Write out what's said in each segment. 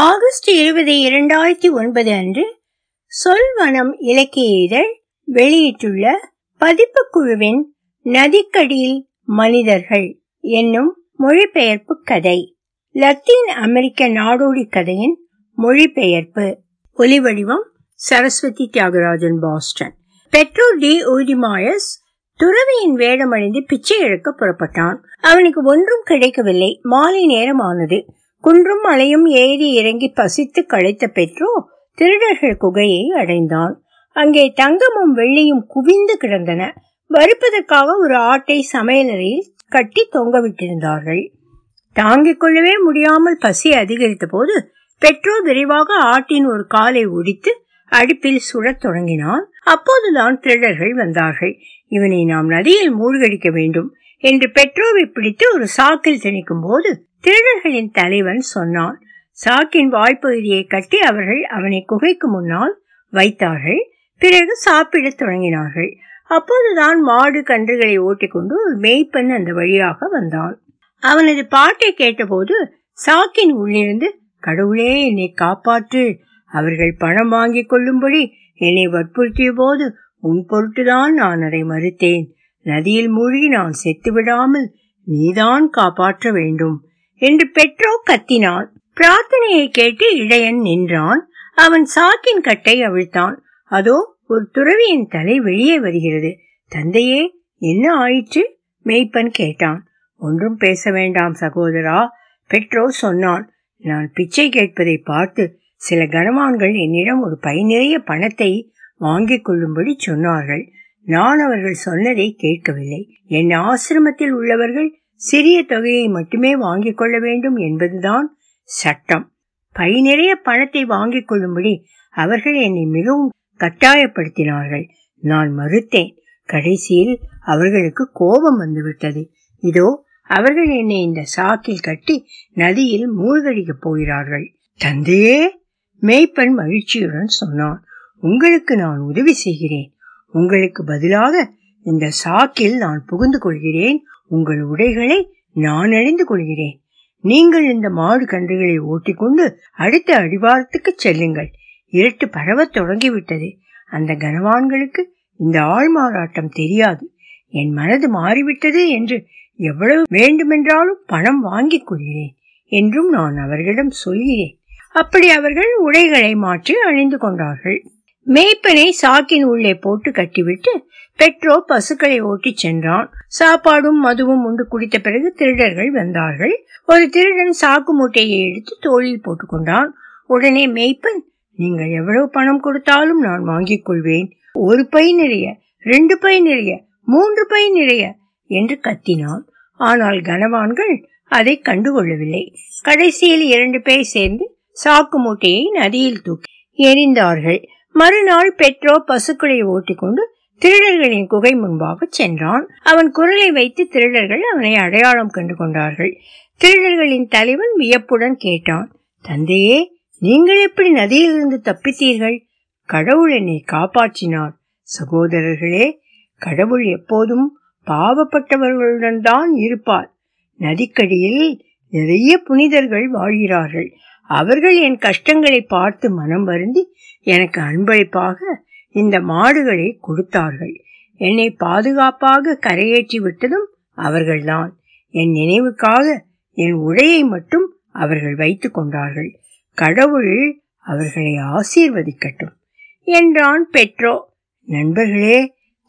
August இருபது இரண்டாயிரத்தி ஒன்பது அன்று சொல்வனம் இலக்கிய இதழ் வெளியிட்டுள்ள பதிப்பு குழுவின் நதிக்கடியில் மனிதர்கள் என்னும் மொழிபெயர்ப்பு கதை. லத்தீன் அமெரிக்க நாடோடி கதையின் மொழிபெயர்ப்பு. ஒலிவடிவம் Saraswathi Thiyagarajan Boston. Pedro D. ஓடிமாயஸ் துறவியின் வேடமடைந்து பிச்சை எடுக்க புறப்பட்டான். அவனுக்கு ஒன்றும் கிடைக்கவில்லை. மாலை நேரமானது. குன்றும் மலையும் ஏறி இறங்கி பசித்து களைத்த பெற்றோ திருடர்கள் குகையை அடைந்தான். அங்கே தங்கமும் வெள்ளியும் குவிந்து கிடந்தன. வறுப்பதற்காக ஒரு ஆட்டை சமையலறையில் கட்டி தொங்கவிட்டிருந்தார்கள். தாங்கிக் கொள்ளவே முடியாமல் பசி அதிகரித்த போது பெட்ரோ விரைவாக ஆட்டின் ஒரு காலை ஒடித்து அடுப்பில் சுடத் தொடங்கினான். அப்போதுதான் திருடர்கள் வந்தார்கள். இவனை நாம் நதியில் மூழ்கடிக்க வேண்டும் என்று பெட்ரோவை பிடித்து ஒரு சாக்கில் திணிக்கும் போது திருடர்களின் தலைவன் சொன்னான் சாக்கின் வாய்ப்பகுதியை கட்டி அவர்கள் அவனை குகைக்கு முன்னால் வைத்தார்கள். பிறகு சாப்பிடத் தொடங்கினார்கள். அப்போதுதான் மாடு கன்றுகளை ஓட்டிக்கொண்டு ஒரு மேய்ப்பன் அந்த வழியாக வந்தான். அவனது பாட்டை கேட்டபோது சாக்கின் உள்ளிருந்து கடவுளே என்னை காப்பாற்று. அவர்கள் பணம் வாங்கிக் கொள்ளும்படி என்னை வற்புறுத்திய போது உன் பொருட்டுதான் நான் அதை மறுத்தேன். நதியில் மூழ்கி நான் செத்து விடாமல் நீதான் காப்பாற்ற வேண்டும். என்று பெட்ரோ கத்தினான் பிரார்த்தனையை கேட்டு இடையன் நின்றான். அவன் சாக்கின் கட்டை அவிழ்த்தான். அதோ ஒரு துறவியின் தலை வெளியே வருகிறது. தந்தையே என்ன ஆயிற்று? மெய்ப்பன் கேட்டான். ஒன்றும் பேச வேண்டாம் சகோதரா. பெட்ரோ சொன்னான். நான் பிச்சை கேட்பதை பார்த்து சில கனவான்கள் என்னிடம் ஒரு பை நிறைய பணத்தை வாங்கிக் கொள்ளும்படி சொன்னார்கள். நான் அவர்கள் சொன்னதை கேட்கவில்லை. என் ஆசிரமத்தில் உள்ளவர்கள் சிறிய தொகையை மட்டுமே வாங்கிக் கொள்ள வேண்டும் என்பதுதான் சட்டம். பை நிறைய பணத்தை வாங்கிக் கொள்ளும்படி அவர்கள் என்னை மிகவும் கட்டாயப்படுத்தினார்கள். நான் மறுத்தேன். கடைசியில் அவர்களுக்கு கோபம் வந்துவிட்டது. இதோ அவர்கள் என்னை இந்த சாக்கில் கட்டி நதியில் மூழ்கடிக்கப் போகிறார்கள். தந்தையே! மேய்ப்பன் மகிழ்ச்சியுடன் சொன்னான். உங்களுக்கு நான் உதவி செய்கிறேன். உங்களுக்கு பதிலாக இந்த சாக்கில் நான் புகுந்து கொள்கிறேன். உங்கள் உடைகளை நான் அணிந்து கொள்கிறேன். நீங்கள் இந்த மாடு கன்றுகளை ஓட்டிக்கொண்டு அடுத்த அடிவாரத்துக்கு செல்லுங்கள். இருட்டு பரவத் தொடங்கிவிட்டது. அந்த கனவான்களுக்கு இந்த ஆள்மாறாட்டம் தெரியாது. என் மனது மாறிவிட்டது என்று எவ்வளவு வேண்டுமென்றாலும் பணம் வாங்கிக் கொள்கிறேன் என்றும் நான் அவர்களிடம் சொல்கிறேன். அப்படி அவர்கள் உடைகளை மாற்றி அணிந்து கொண்டார்கள். மேய்ப்பனை சாக்கின் உள்ளே போட்டு கட்டிவிட்டு பெட்ரோ பசுக்களை ஓட்டிச் சென்றான். சாப்பாடும் மதுவும் உண்டு குடித்த பிறகு திருடர்கள் வந்தார்கள். ஒரு திருடன் சாக்கு மூட்டையை எடுத்து தோளில் போட்டுக்கொண்டான். உடனே மேய்ப்பன் நீங்கள் எவ்வளவு பணம் கொடுத்தாலும் நான் வாங்கிக் கொள்வேன். ஒரு பை நிறைய ரெண்டு பை நிறைய மூன்று பை நிறைய என்று கத்தினான். ஆனால் கனவான்கள் அதை கண்டுகொள்ளவில்லை. கடைசியில் இரண்டு பேர் சேர்ந்து சாக்கு மூட்டையை நதியில் தூக்கி எரிந்தார்கள் மறுநாள் பெட்ரோ பசுக்களை ஓட்டிக்கொண்டு திருடர்களின் குகை முன்பாக சென்றான். அவன் குரலை வைத்து திருடர்கள் அவனை அடையாளம் கண்டு கொண்டார்கள். திருடர்களின் தலைவன் வியப்புடன் கேட்டான் தந்தையே நீங்கள் எப்படி நதியிலிருந்து தப்பித்தீர்கள்? கடவுள் என்னை காப்பாற்றினார். சகோதரர்களே கடவுள் எப்போதும் பாவப்பட்டவர்களுடன் தான் இருப்பார். நதிக்கடியில் நிறைய புனிதர்கள் வாழ்கிறார்கள். அவர்கள் என் கஷ்டங்களை பார்த்து மனம் வருந்தி எனக்கு அன்பளிப்பாக இந்த மாடுகளை கொடுத்தார்கள். என்னை பாதுகாப்பாக கரையேற்றி விட்டதும் அவர்கள்தான். என் நினைவுக்காக என் உடையை மட்டும் அவர்கள் வைத்துக் கொண்டார்கள். கடவுள் அவர்களை ஆசீர்வதிக்கட்டும். என்றான் பெட்ரோ நண்பர்களே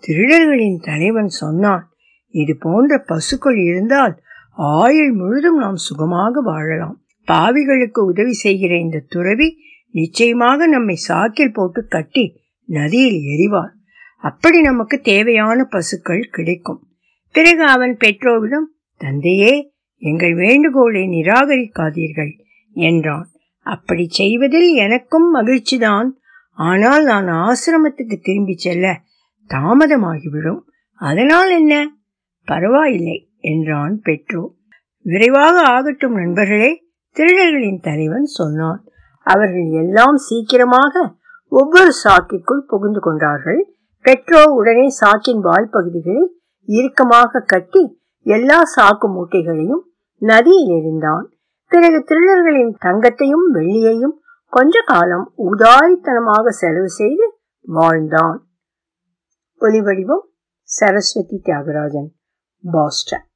திருடர்களின் தலைவன் சொன்னான் இது போன்ற பசுக்கள் இருந்தால் ஆயுள் முழுதும் நாம் சுகமாக வாழலாம். பாவிகளுக்கு உதவி செய்கிற இந்த துறவி நிச்சயமாக நம்மை சாக்கில் போட்டு கட்டி நதியில் எரிவார் அப்படி நமக்கு தேவையான பசுக்கள் கிடைக்கும். பிறகு அவன் பெற்றோரிடம் தந்தையே எங்கள் வேண்டுகோளை நிராகரிக்காதீர்கள் என்றான். அப்படி செய்வதில் எனக்கும் மகிழ்ச்சிதான். ஆனால் நான் ஆசிரமத்துக்கு திரும்பி செல்ல தாமதமாகிவிடும். அதனால் என்ன? பரவாயில்லை என்றான் பெற்றோ விரைவாக ஆகட்டும் நண்பர்களே திருடர்களின் தலைவன் சொன்னான். அவர்கள் எல்லாம் சீக்கிரமாக ஒவ்வொரு சாக்கிற்குள் புகுந்து கொண்டார்கள். பெட்ரோ உடனே சாக்கின் வாய்ப்பகுதிகளை இறுக்கமாக கட்டி எல்லா சாக்கு மூட்டைகளையும் நதியில் எறிந்தான். பிறகு திருடர்களின் தங்கத்தையும் வெள்ளியையும் கொஞ்ச காலம் உதாரித்தனமாக செலவு செய்து வாழ்ந்தான். ஒலிவடிவம் சரஸ்வதி தியாகராஜன் பாஸ்டன்.